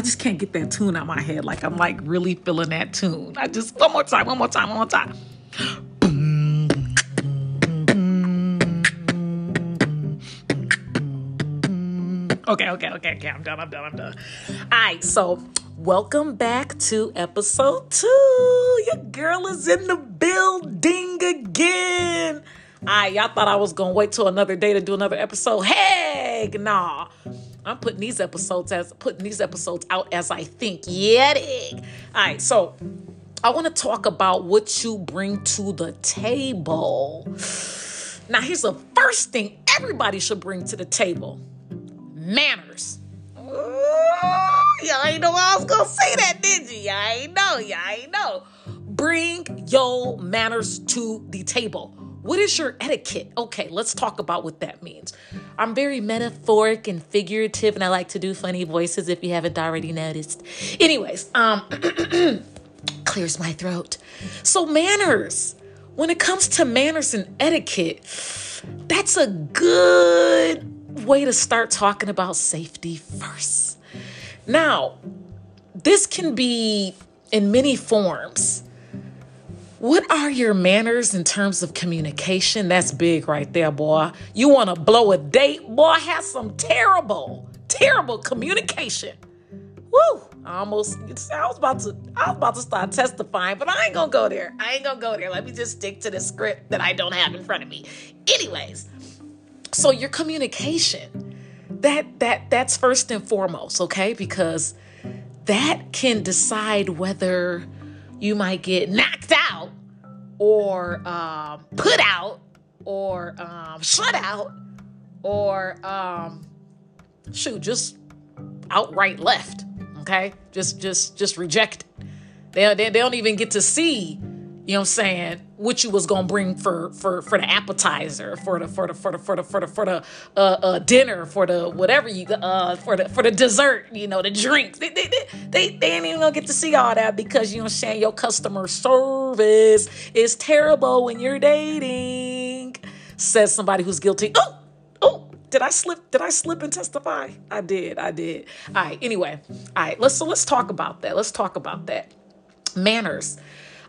I just can't get that tune out my head. Like I'm like really feeling that tune. I just one more time, one more time, one more time. Okay, okay, okay, okay. I'm done. I'm done. I'm done. All right. So, welcome back to episode two. Your girl is in the building again. All right, y'all thought I was gonna wait till another day to do another episode. Heck, nah. I'm putting these episodes as putting these episodes out as I think. Yeah. All right. So, I want to talk about what you bring to the table. Now, here's the first thing everybody should bring to the table manners. Ooh, y'all ain't know I was gonna say that, did you? Y'all ain't know, y'all ain't know. Bring your manners to the table. What is your etiquette? Okay, let's talk about what that means. I'm very metaphoric and figurative, and I like to do funny voices if you haven't already noticed. Anyways, um, clears my throat. So, manners. When it comes to manners and etiquette, that's a good way to start talking about safety first. Now, this can be in many forms. What are your manners in terms of communication? That's big right there, boy. You want to blow a date? Boy, have some terrible, terrible communication. Woo! I almost I was about to I was about to start testifying, but I ain't gonna go there. I ain't gonna go there. Let me just stick to the script that I don't have in front of me. Anyways, so your communication, that that that's first and foremost, okay? Because that can decide whether you might get knocked out or um, put out or um, shut out or um, shoot, just outright left. Okay, just just just reject. They, they, they don't even get to see you know what I'm saying, what you was gonna bring for for for the appetizer, for the for the for the for the for the for the uh, uh dinner, for the whatever you uh for the for the dessert, you know, the drinks. They they they, they, they ain't even gonna get to see all that because you know what I'm saying, your customer service is terrible when you're dating. Says somebody who's guilty. Oh, oh, did I slip? Did I slip and testify? I did. I did. All right. Anyway, all right. Let's so let's talk about that. Let's talk about that. Manners.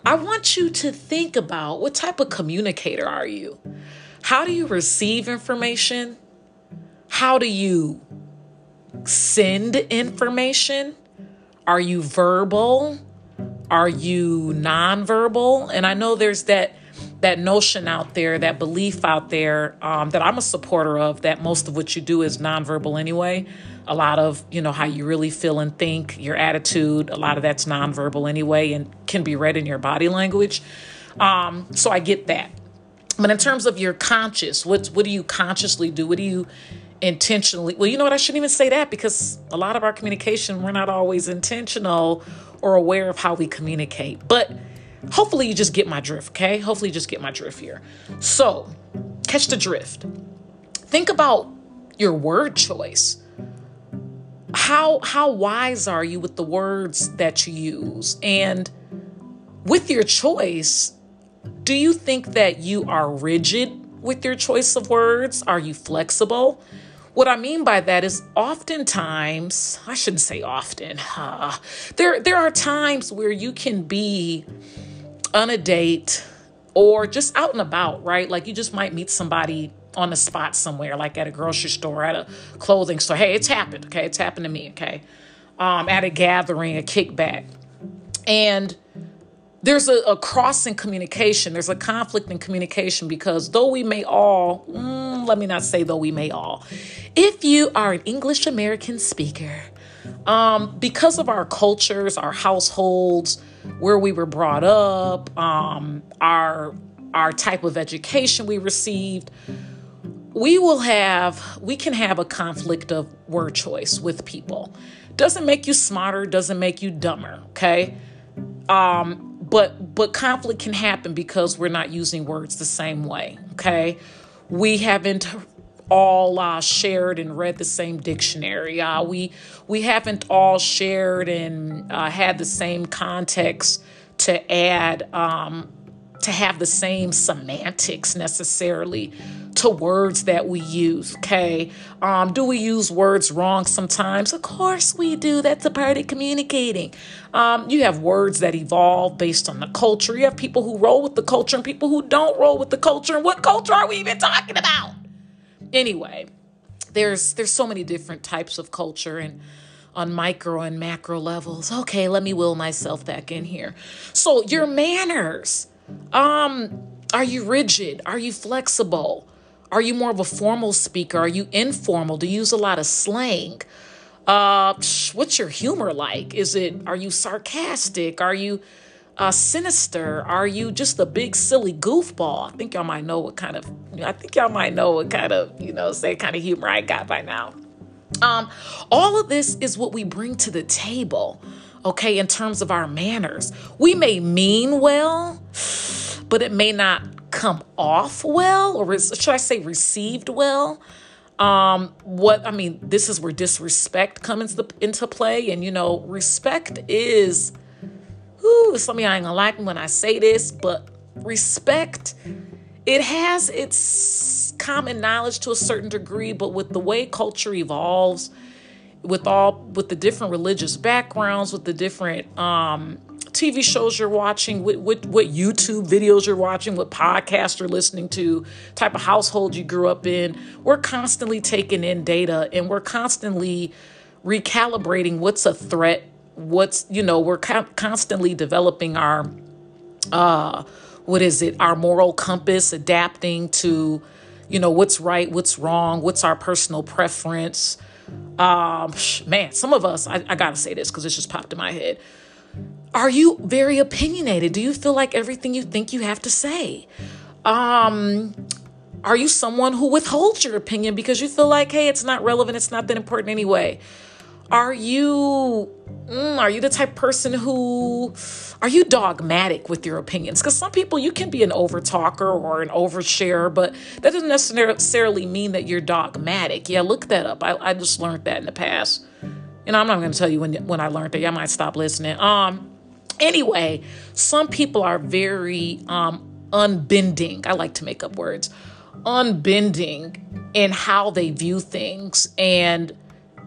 I want you to think about what type of communicator are you? How do you receive information? How do you send information? Are you verbal? Are you nonverbal? And I know there's that that notion out there, that belief out there um, that I'm a supporter of that most of what you do is nonverbal anyway a lot of you know how you really feel and think your attitude a lot of that's nonverbal anyway and can be read in your body language. Um, so i get that. But in terms of your conscious what what do you consciously do? What do you intentionally well you know what? I shouldn't even say that because a lot of our communication we're not always intentional or aware of how we communicate. But hopefully you just get my drift okay? Hopefully you just get my drift here. So catch the drift. Think about your word choice how how wise are you with the words that you use? And with your choice do you think that you are rigid with your choice of words? Are you flexible? What i mean by that is oftentimes i shouldn't say often huh, there there are times where you can be on a date or just out and about right? Like you just might meet somebody on the spot somewhere, like at a grocery store, at a clothing store. Hey, it's happened. Okay, it's happened to me. Okay, um, at a gathering, a kickback, and there's a, a cross in communication. There's a conflict in communication because though we may all, mm, let me not say though we may all, if you are an English American speaker, um, because of our cultures, our households, where we were brought up, um, our our type of education we received, we will have we can have a conflict of word choice with people. Doesn't make you smarter doesn't make you dumber okay? Um but but conflict can happen because we're not using words the same way okay? We haven't all uh, shared and read the same dictionary uh, we we haven't all shared and uh, had the same context to add um, to have the same semantics necessarily to words that we use. Okay. Um, do we use words wrong sometimes? Of course we do. That's a part of communicating. Um, you have words that evolve based on the culture. You have people who roll with the culture and people who don't roll with the culture. And what culture are we even talking about? Anyway, there's there's so many different types of culture and on micro and macro levels. Okay, let me will myself back in here. So your manners. Um, are you rigid? Are you flexible? Are you more of a formal speaker? Are you informal? Do you use a lot of slang? Uh, what's your humor like? Is it, are you sarcastic? Are you uh, sinister? Are you just a big silly goofball? I think y'all might know what kind of, I think y'all might know what kind of, you know, say kind of humor I got by now. Um, all of this is what we bring to the table, okay, in terms of our manners. We may mean well, but it may not come off well, or should I say received well. Um, what I mean, this is where disrespect comes into play, and you know, respect is. Ooh, some of y'all ain't gonna like me when I say this, but respect, it has its common knowledge to a certain degree, but with the way culture evolves, with all with the different religious backgrounds, with the different um TV shows you're watching, what, what, what YouTube videos you're watching, what podcasts you're listening to, type of household you grew up in. We're constantly taking in data and we're constantly recalibrating what's a threat, what's, you know, we're co- constantly developing our, uh, what is it, our moral compass, adapting to, you know, what's right, what's wrong, what's our personal preference. Um, man, some of us, I, I gotta say this because it just popped in my head are you very opinionated? Do you feel like everything you think you have to say? Um, are you someone who withholds your opinion because you feel like, hey, it's not relevant, it's not that important anyway? Are you mm, are you the type person who are you dogmatic with your opinions? Because some people you can be an overtalker or an oversharer, but that doesn't necessarily mean that you're dogmatic. Yeah, look that up. I, I just learned that in the past. Know, I'm not going to tell you when when I learned that. I might stop listening. Um, Anyway, some people are very um, unbending. I like to make up words. Unbending in how they view things, and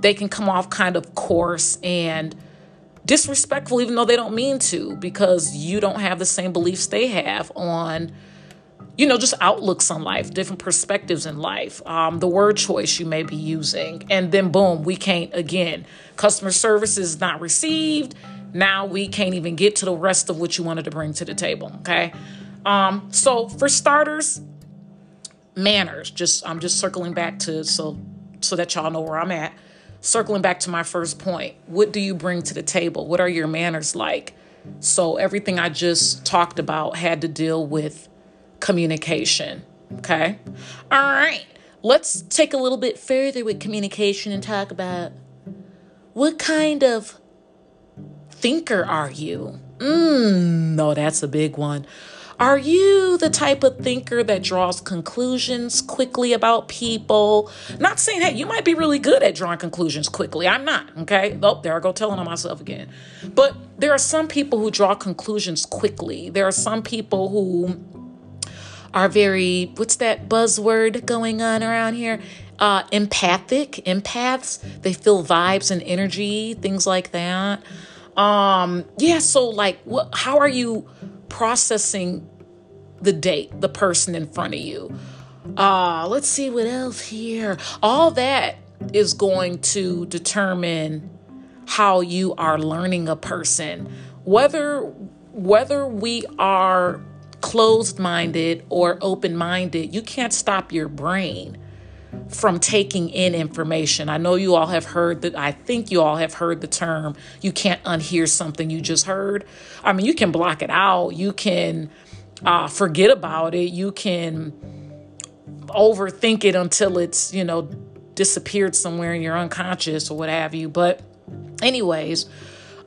they can come off kind of coarse and disrespectful, even though they don't mean to, because you don't have the same beliefs they have on you know, just outlooks on life, different perspectives in life, um, the word choice you may be using. And then, boom, we can't, again, customer service is not received now we can't even get to the rest of what you wanted to bring to the table. Okay. Um, so for starters, manners. Just I'm just circling back to so so that y'all know where I'm at. Circling back to my first point. What do you bring to the table? What are your manners like? So everything I just talked about had to deal with communication. Okay. All right. Let's take a little bit further with communication and talk about what kind of thinker are you? Mmm, no, that's a big one. Are you the type of thinker that draws conclusions quickly about people? Not saying, hey, you might be really good at drawing conclusions quickly. I'm not, okay? Oh, there I go telling on myself again. But there are some people who draw conclusions quickly. There are some people who are very, what's that buzzword going on around here? Uh, empathic, empaths. They feel vibes and energy, things like that. Um, yeah, so like what how are you processing the date, the person in front of you? Uh, let's see what else here. All that is going to determine how you are learning a person. Whether whether we are closed minded or open minded, you can't stop your brain from taking in information. I know you all have heard that, I think you all have heard the term, you can't unhear something you just heard. I mean, you can block it out, you can uh, forget about it, you can overthink it until it's, you know, disappeared somewhere in your unconscious or what have you. But, anyways,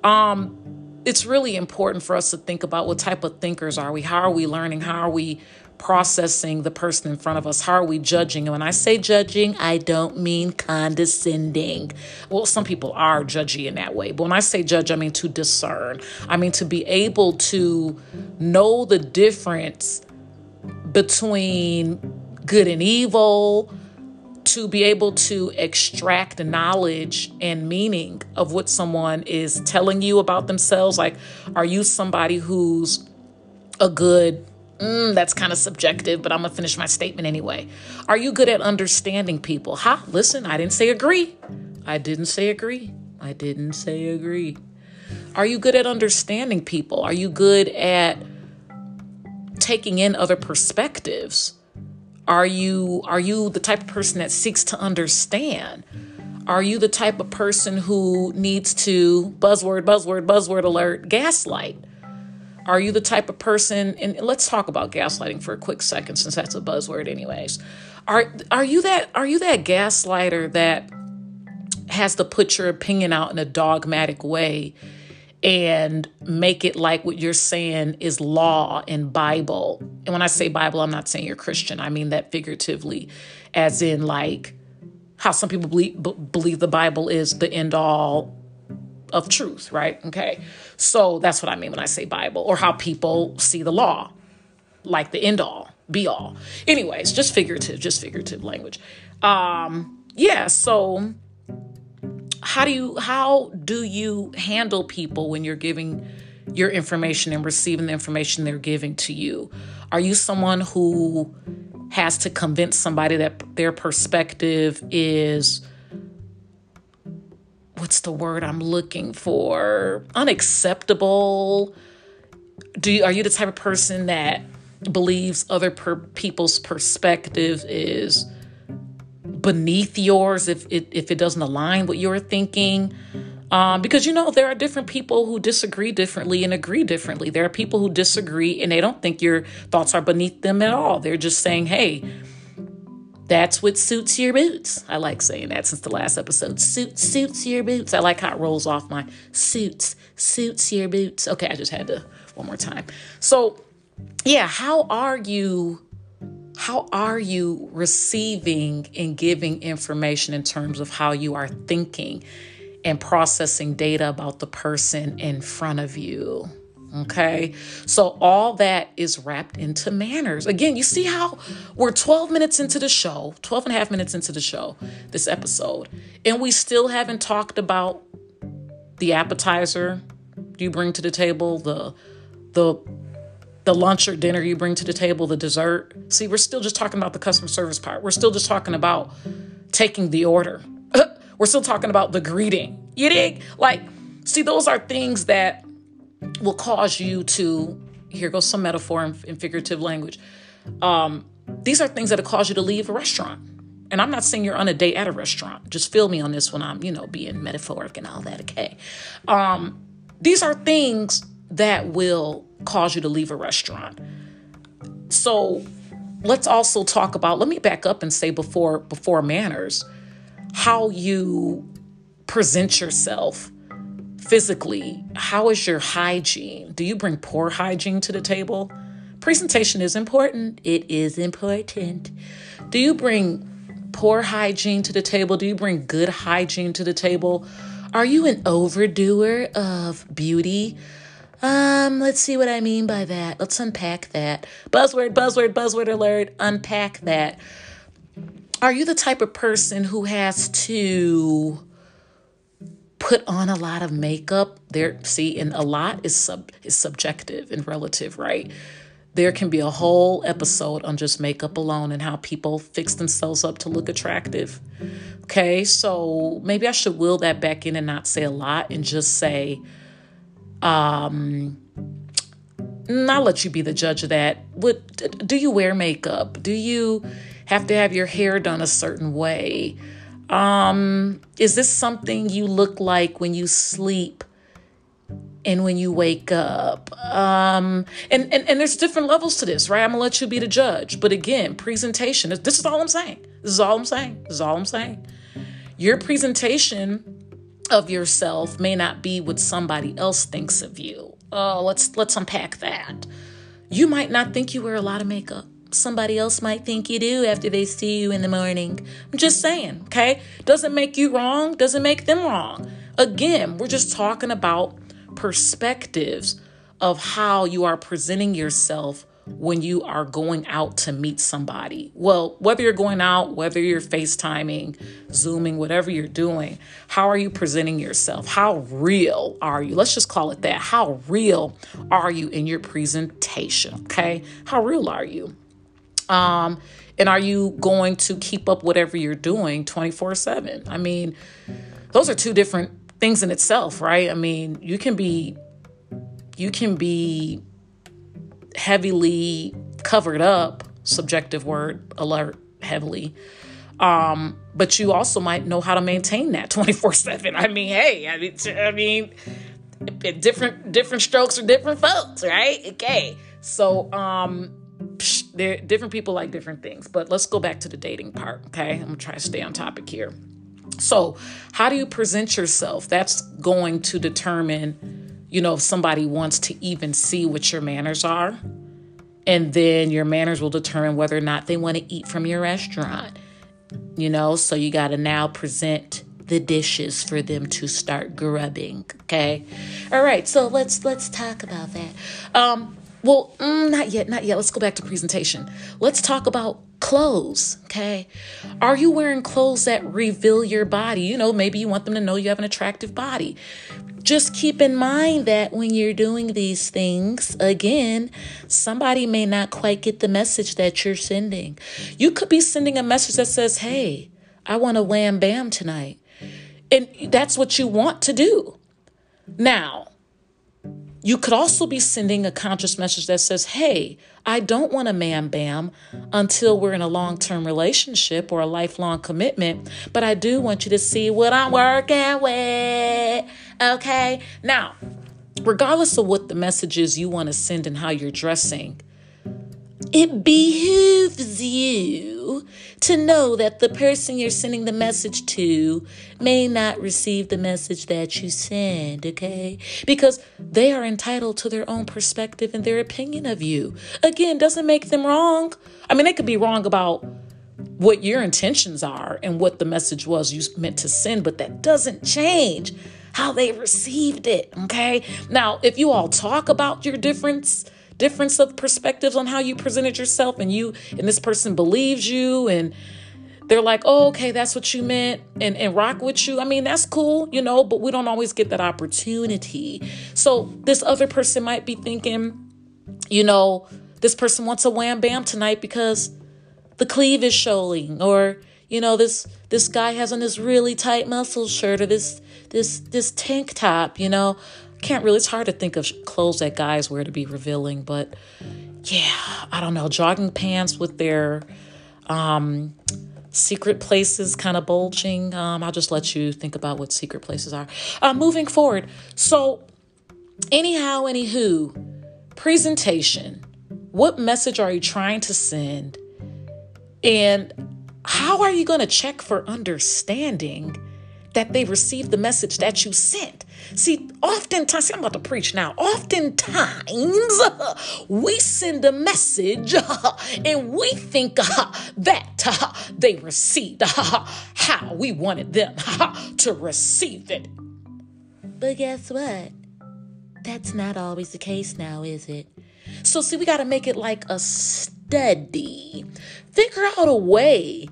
um, it's really important for us to think about what type of thinkers are we? How are we learning? How are we processing the person in front of us? How are we judging? And when I say judging, I don't mean condescending. Well, some people are judgy in that way. But when I say judge, I mean to discern. I mean to be able to know the difference between good and evil, to be able to extract knowledge and meaning of what someone is telling you about themselves. Like, are you somebody who's a good Mm, that's kind of subjective, but I'm going to finish my statement anyway. Are you good at understanding people? Ha, listen, I didn't say agree. I didn't say agree. I didn't say agree. Are you good at understanding people? Are you good at taking in other perspectives? Are you are you the type of person that seeks to understand? Are you the type of person who needs to buzzword buzzword buzzword alert gaslight? Are you the type of person and let's talk about gaslighting for a quick second since that's a buzzword anyways. Are are you that are you that gaslighter that has to put your opinion out in a dogmatic way and make it like what you're saying is law and Bible. And when I say Bible, I'm not saying you're Christian. I mean that figuratively, as in like how some people believe, believe the Bible is the end all of truth, right? Okay. So that's what I mean when I say Bible, or how people see the law, like the end all, be all. Anyways, just figurative, just figurative language. Um, yeah, so how do you how do you handle people when you're giving your information and receiving the information they're giving to you? Are you someone who has to convince somebody that their perspective is what's the word I'm looking for? Unacceptable. Do you, are you the type of person that believes other per, people's perspective is beneath yours if it, if it doesn't align with your thinking? Um, because you know there are different people who disagree differently and agree differently. There are people who disagree and they don't think your thoughts are beneath them at all. They're just saying, "Hey, that's what suits your boots. I like saying that since the last episode. Suit suits your boots. I like how it rolls off my suits suits your boots. Okay, I just had to one more time. So, yeah, how are you how are you receiving and giving information in terms of how you are thinking and processing data about the person in front of you? Okay. So all that is wrapped into manners. Again, you see how we're 12 minutes into the show, 12 and a half minutes into the show, this episode, and we still haven't talked about the appetizer you bring to the table, the the the lunch or dinner you bring to the table, the dessert. See, we're still just talking about the customer service part. We're still just talking about taking the order. we're still talking about the greeting. You dig? Like, see, those are things that will cause you to here goes some metaphor and, figurative language. Um, these are things that will cause you to leave a restaurant. And i'm not saying you're on a date at a restaurant. Just feel me on this when i'm you know being metaphoric and all that okay? Um, these are things that will cause you to leave a restaurant. So let's also talk about let me back up and say before before manners how you present yourself physically, how is your hygiene? Do you bring poor hygiene to the table? Presentation is important. It is important. Do you bring poor hygiene to the table? Do you bring good hygiene to the table? Are you an overdoer of beauty? Um, let's see what I mean by that. Let's unpack that. Buzzword, buzzword, buzzword alert. Unpack that. Are you the type of person who has to put on a lot of makeup there see and a lot is sub is subjective and relative right? There can be a whole episode on just makeup alone and how people fix themselves up to look attractive okay? So maybe i should will that back in and not say a lot and just say um i'll let you be the judge of that. What do you wear makeup? Do you have to have your hair done a certain way um, is this something you look like when you sleep and when you wake up? Um, and, and, and there's different levels to this, right? I'm gonna let you be the judge. But again, presentation, this is all I'm saying. This is all I'm saying. This is all I'm saying. Your presentation of yourself may not be what somebody else thinks of you. Oh, let's let's unpack that. You might not think you wear a lot of makeup somebody else might think you do after they see you in the morning. I'm just saying, okay? Doesn't make you wrong, doesn't make them wrong. Again, we're just talking about perspectives of how you are presenting yourself when you are going out to meet somebody. Well, whether you're going out, whether you're FaceTiming, Zooming, whatever you're doing, how are you presenting yourself? How real are you? Let's just call it that. How real are you in your presentation? Okay. How real are you? Um, and are you going to keep up whatever you're doing 24 7? I mean, those are two different things in itself, right? I mean, you can be you can be heavily covered up, subjective word alert, heavily. Um, but you also might know how to maintain that 24 7. I mean, hey, I mean, I mean, different different strokes for different folks, right? Okay. So, um, there different people like different things. But let's go back to the dating part, okay? I'm gonna try to stay on topic here. So, how do you present yourself? That's going to determine you know, if somebody wants to even see what your manners are. And then your manners will determine whether or not they want to eat from your restaurant. You know, so you got to now present the dishes for them to start grubbing, okay? All right, so let's let's talk about that. Um well, mm, not yet, not yet. Let's go back to presentation. Let's talk about clothes, okay? Are you wearing clothes that reveal your body? You know, maybe you want them to know you have an attractive body. Just keep in mind that when you're doing these things, again, somebody may not quite get the message that you're sending. You could be sending a message that says, Hey, I want a wham bam tonight. And that's what you want to do. Now, you could also be sending a conscious message that says, Hey, I don't want a man bam until we're in a long term relationship or a lifelong commitment, but I do want you to see what I'm working with. Okay. Now, regardless of what the message is you want to send and how you're dressing, it behooves you to know that the person you're sending the message to may not receive the message that you send, okay? Because they are entitled to their own perspective and their opinion of you. Again, doesn't make them wrong. I mean, they could be wrong about what your intentions are and what the message was you meant to send, but that doesn't change how they received it, okay? Now, if you all talk about your difference, difference of perspectives on how you presented yourself and you and this person believes you and they're like, oh, okay, that's what you meant, and, and rock with you. I mean, that's cool, you know, but we don't always get that opportunity. So this other person might be thinking, you know, this person wants a wham bam tonight because the cleave is showing, or you know, this this guy has on this really tight muscle shirt or this this this tank top, you know can't really, it's hard to think of clothes that guys wear to be revealing, but yeah, I don't know, jogging pants with their um, secret places kind of bulging. Um, I'll just let you think about what secret places are. Uh, moving forward. So, anyhow, anywho, presentation. What message are you trying to send? And how are you going to check for understanding that they received the message that you sent? See, oftentimes, see, I'm about to preach now. Oftentimes, we send a message and we think that they received how we wanted them to receive it. But guess what? That's not always the case now, is it? So, see, we got to make it like a study. Figure out a way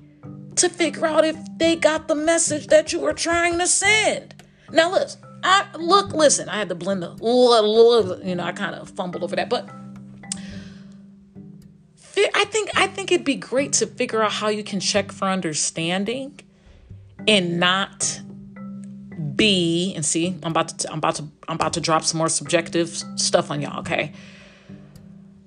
to figure out if they got the message that you were trying to send. Now, listen, I look, listen, I had to blend the, you know, I kind of fumbled over that, but I think I think it'd be great to figure out how you can check for understanding and not be and see I'm about to I'm about to I'm about to drop some more subjective stuff on y'all, okay?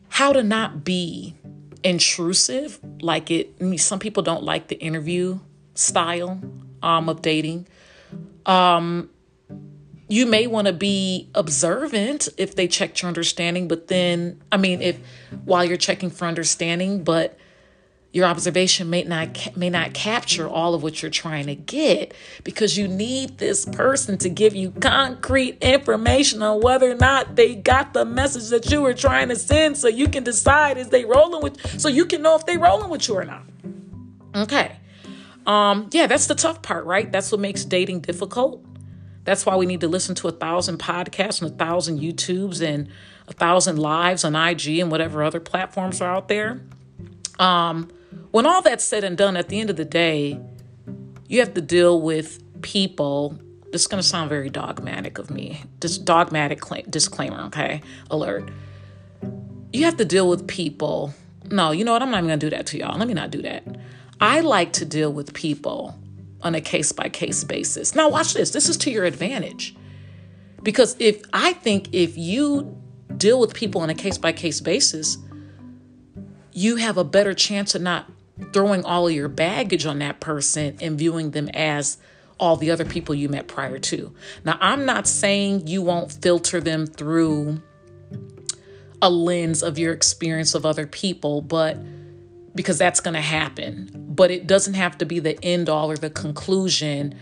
How to not be intrusive like it I mean, some people don't like the interview style um of dating. Um you may want to be observant if they checked your understanding, but then, I mean, if while you're checking for understanding, but your observation may not may not capture all of what you're trying to get because you need this person to give you concrete information on whether or not they got the message that you were trying to send so you can decide is they rolling with so you can know if they rolling with you or not. Okay. Um yeah that's the tough part right? That's what makes dating difficult that's why we need to listen to a thousand podcasts and a thousand youtubes and a thousand lives on ig and whatever other platforms are out there um when all that's said and done, at the end of the day, you have to deal with people. This is going to sound very dogmatic of me. This dogmatic claim, disclaimer, okay? Alert. You have to deal with people. No, you know what? I'm not even going to do that to y'all. Let me not do that. I like to deal with people on a case by case basis. Now, watch this. This is to your advantage. Because if I think if you deal with people on a case by case basis, you have a better chance of not throwing all of your baggage on that person and viewing them as all the other people you met prior to. Now, I'm not saying you won't filter them through a lens of your experience of other people, but because that's going to happen. But it doesn't have to be the end all or the conclusion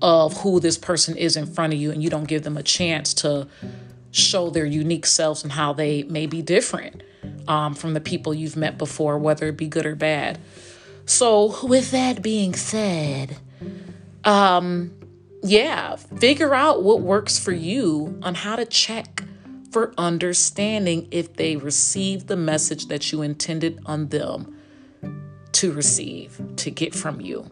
of who this person is in front of you, and you don't give them a chance to show their unique selves and how they may be different um, from the people you've met before, whether it be good or bad. So, with that being said, um, yeah, figure out what works for you on how to check for understanding if they receive the message that you intended on them to receive, to get from you.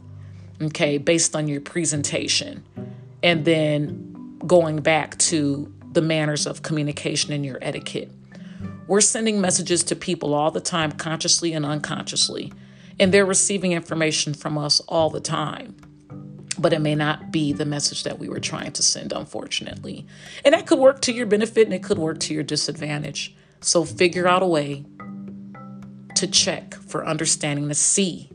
Okay, based on your presentation. And then going back to the manners of communication and your etiquette. We're sending messages to people all the time, consciously and unconsciously, and they're receiving information from us all the time. But it may not be the message that we were trying to send, unfortunately. And that could work to your benefit and it could work to your disadvantage. So figure out a way to check for understanding to see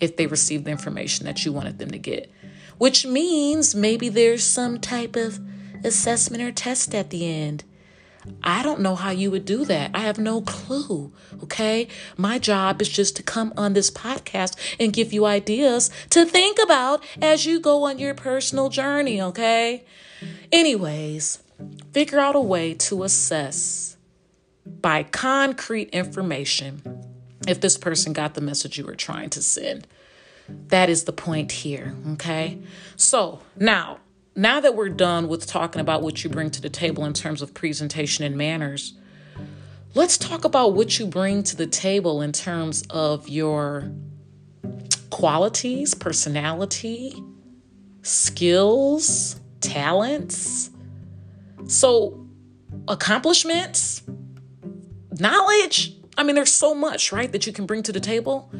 if they received the information that you wanted them to get, which means maybe there's some type of assessment or test at the end I don't know how you would do that. I have no clue. Okay. My job is just to come on this podcast and give you ideas to think about as you go on your personal journey. Okay. Anyways, figure out a way to assess by concrete information if this person got the message you were trying to send. That is the point here. Okay. So now now that we're done with talking about what you bring to the table in terms of presentation and manners, let's talk about what you bring to the table in terms of your qualities, personality, skills, talents. So, accomplishments, knowledge. I mean, there's so much, right, that you can bring to the table.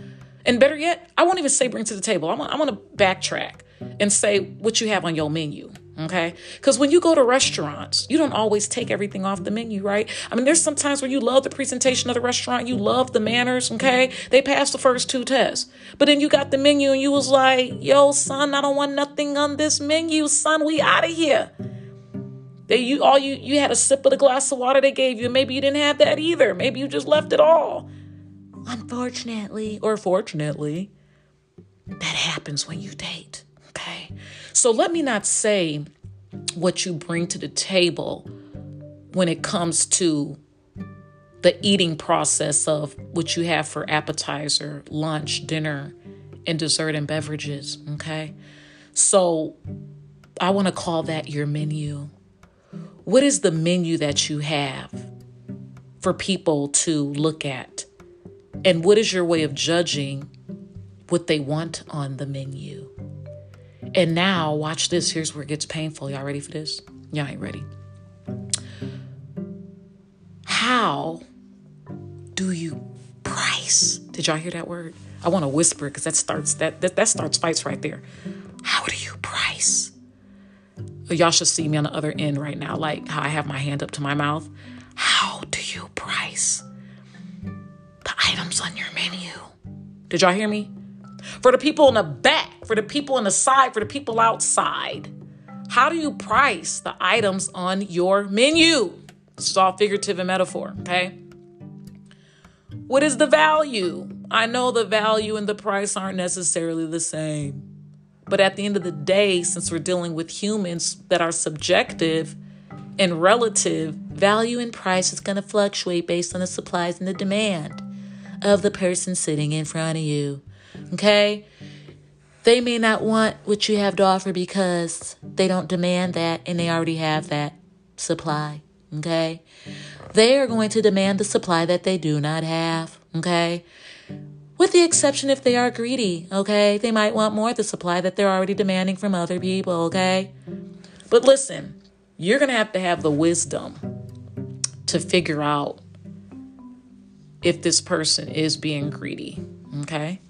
And better yet, I won't even say bring to the table. I'm, I'm going to backtrack and say what you have on your menu. Okay. Because when you go to restaurants, you don't always take everything off the menu, right? I mean, there's sometimes where you love the presentation of the restaurant, you love the manners. Okay. They passed the first two tests. But then you got the menu and you was like, yo, son, I don't want nothing on this menu, son. We out of here. They you all you you had a sip of the glass of water they gave you. Maybe you didn't have that either. Maybe you just left it all. Unfortunately, or fortunately, that happens when you date. Okay. So let me not say what you bring to the table when it comes to the eating process of what you have for appetizer, lunch, dinner, and dessert and beverages. Okay. So I want to call that your menu. What is the menu that you have for people to look at? And what is your way of judging what they want on the menu? And now, watch this. Here's where it gets painful. Y'all ready for this? Y'all ain't ready. How do you price? Did y'all hear that word? I want to whisper because that starts that, that that starts fights right there. How do you price? Y'all should see me on the other end right now, like how I have my hand up to my mouth. How do you price the items on your menu? Did y'all hear me? For the people in the back, for the people in the side, for the people outside. How do you price the items on your menu? This is all figurative and metaphor, okay? What is the value I know the value and the price aren't necessarily the same. But at the end of the day, since we're dealing with humans that are subjective and relative, value and price is going to fluctuate based on the supplies and the demand of the person sitting in front of you. Okay? They may not want what you have to offer because they don't demand that and they already have that supply. Okay? They are going to demand the supply that they do not have. Okay? With the exception if they are greedy. Okay? They might want more of the supply that they're already demanding from other people. Okay? But listen, you're going to have to have the wisdom to figure out if this person is being greedy. Okay?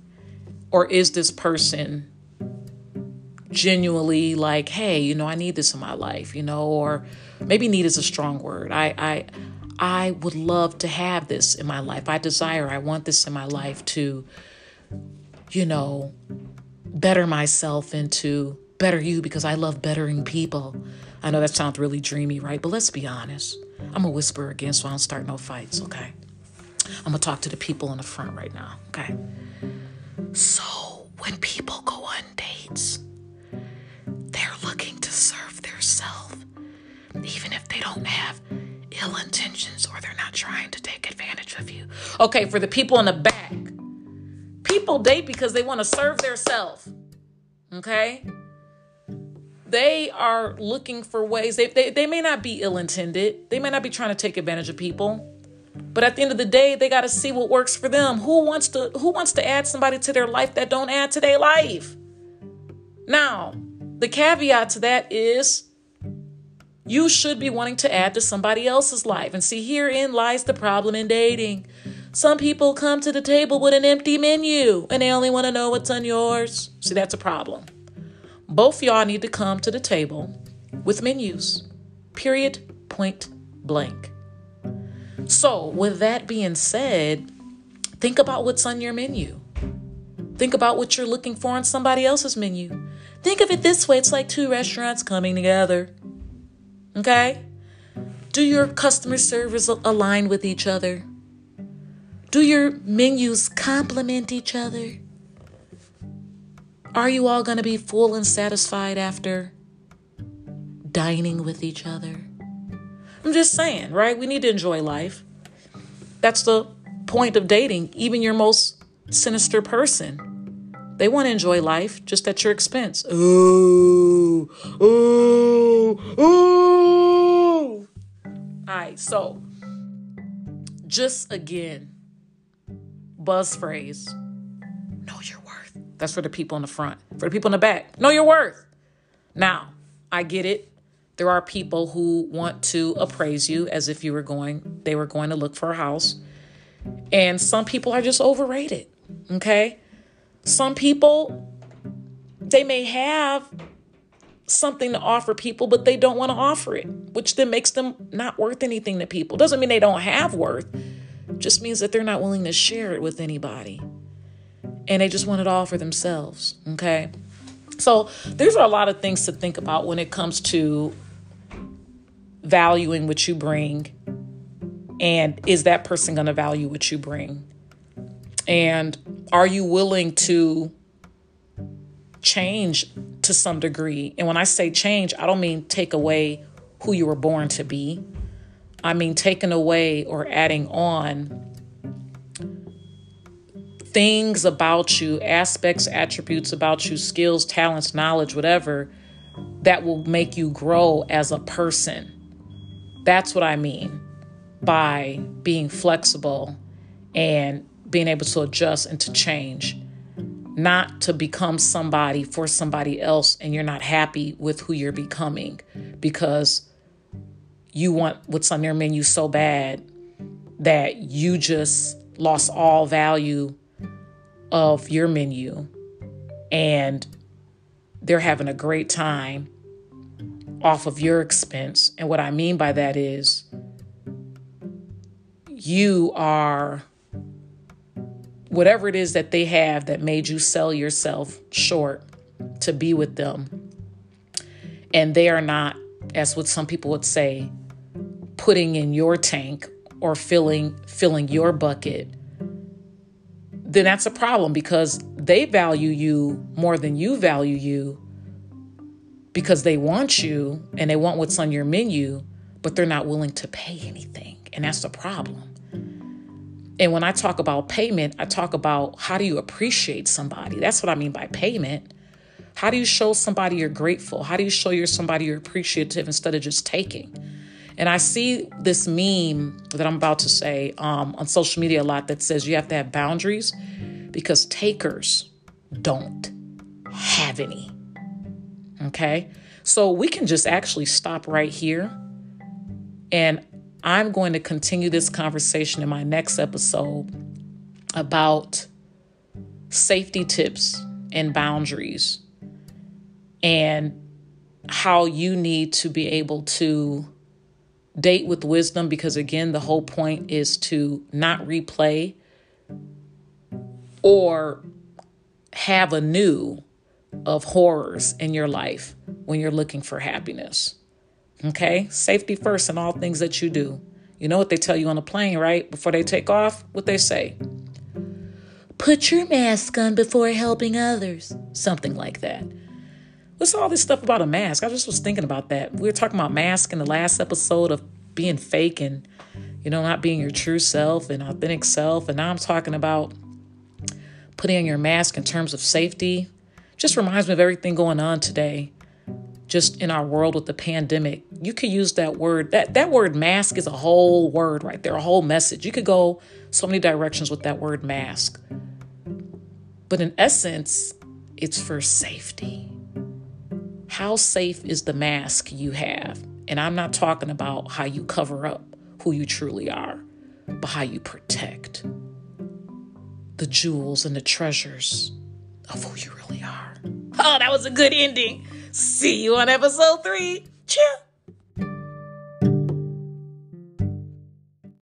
Or is this person genuinely like, hey, you know, I need this in my life, you know, or maybe need is a strong word. I I I would love to have this in my life. I desire, I want this in my life to, you know, better myself and to better you because I love bettering people. I know that sounds really dreamy, right? But let's be honest. I'm a whisper again, so I don't start no fights, okay? I'm gonna talk to the people in the front right now, okay? So when people go on dates, ill intentions or they're not trying to take advantage of you. Okay, for the people in the back, people date because they want to serve their self. Okay? They are looking for ways, they, they, they may not be ill intended, they may not be trying to take advantage of people. But at the end of the day, they got to see what works for them. Who wants to who wants to add somebody to their life that don't add to their life? Now, the caveat to that is you should be wanting to add to somebody else's life. And see, herein lies the problem in dating. Some people come to the table with an empty menu and they only want to know what's on yours. See, that's a problem. Both y'all need to come to the table with menus. Period. Point blank. So, with that being said, think about what's on your menu. Think about what you're looking for on somebody else's menu. Think of it this way it's like two restaurants coming together. Okay? Do your customer service align with each other? Do your menus complement each other? Are you all going to be full and satisfied after dining with each other? I'm just saying, right? We need to enjoy life. That's the point of dating, even your most sinister person. They want to enjoy life just at your expense. Ooh, ooh, ooh. All right, so just again, buzz phrase know your worth. That's for the people in the front. For the people in the back, know your worth. Now, I get it. There are people who want to appraise you as if you were going, they were going to look for a house. And some people are just overrated. Okay. Some people, they may have something to offer people, but they don't want to offer it, which then makes them not worth anything to people. Doesn't mean they don't have worth, just means that they're not willing to share it with anybody. And they just want it all for themselves. Okay. So there's a lot of things to think about when it comes to valuing what you bring. And is that person going to value what you bring? And are you willing to change to some degree? And when I say change, I don't mean take away who you were born to be. I mean taking away or adding on things about you, aspects, attributes about you, skills, talents, knowledge, whatever, that will make you grow as a person. That's what I mean by being flexible and being able to adjust and to change, not to become somebody for somebody else and you're not happy with who you're becoming because you want what's on their menu so bad that you just lost all value of your menu and they're having a great time off of your expense. And what I mean by that is you are whatever it is that they have that made you sell yourself short to be with them. And they are not, as what some people would say, putting in your tank or filling filling your bucket. then that's a problem because they value you more than you value you because they want you and they want what's on your menu, but they're not willing to pay anything. And that's the problem. And when I talk about payment, I talk about how do you appreciate somebody? That's what I mean by payment. How do you show somebody you're grateful? How do you show you're somebody you're appreciative instead of just taking? And I see this meme that I'm about to say um, on social media a lot that says you have to have boundaries because takers don't have any. Okay. So we can just actually stop right here. And I'm going to continue this conversation in my next episode about safety tips and boundaries and how you need to be able to date with wisdom because again the whole point is to not replay or have a new of horrors in your life when you're looking for happiness. Okay? Safety first in all things that you do. You know what they tell you on a plane, right? Before they take off? What they say? Put your mask on before helping others. Something like that. What's all this stuff about a mask? I just was thinking about that. We were talking about mask in the last episode of being fake and, you know, not being your true self and authentic self. And now I'm talking about putting on your mask in terms of safety. Just reminds me of everything going on today, just in our world with the pandemic. You could use that word. That that word mask is a whole word right there, a whole message. You could go so many directions with that word mask. But in essence, it's for safety. How safe is the mask you have? And I'm not talking about how you cover up who you truly are, but how you protect the jewels and the treasures of who you really are. Oh, that was a good ending. See you on episode three. Cheers.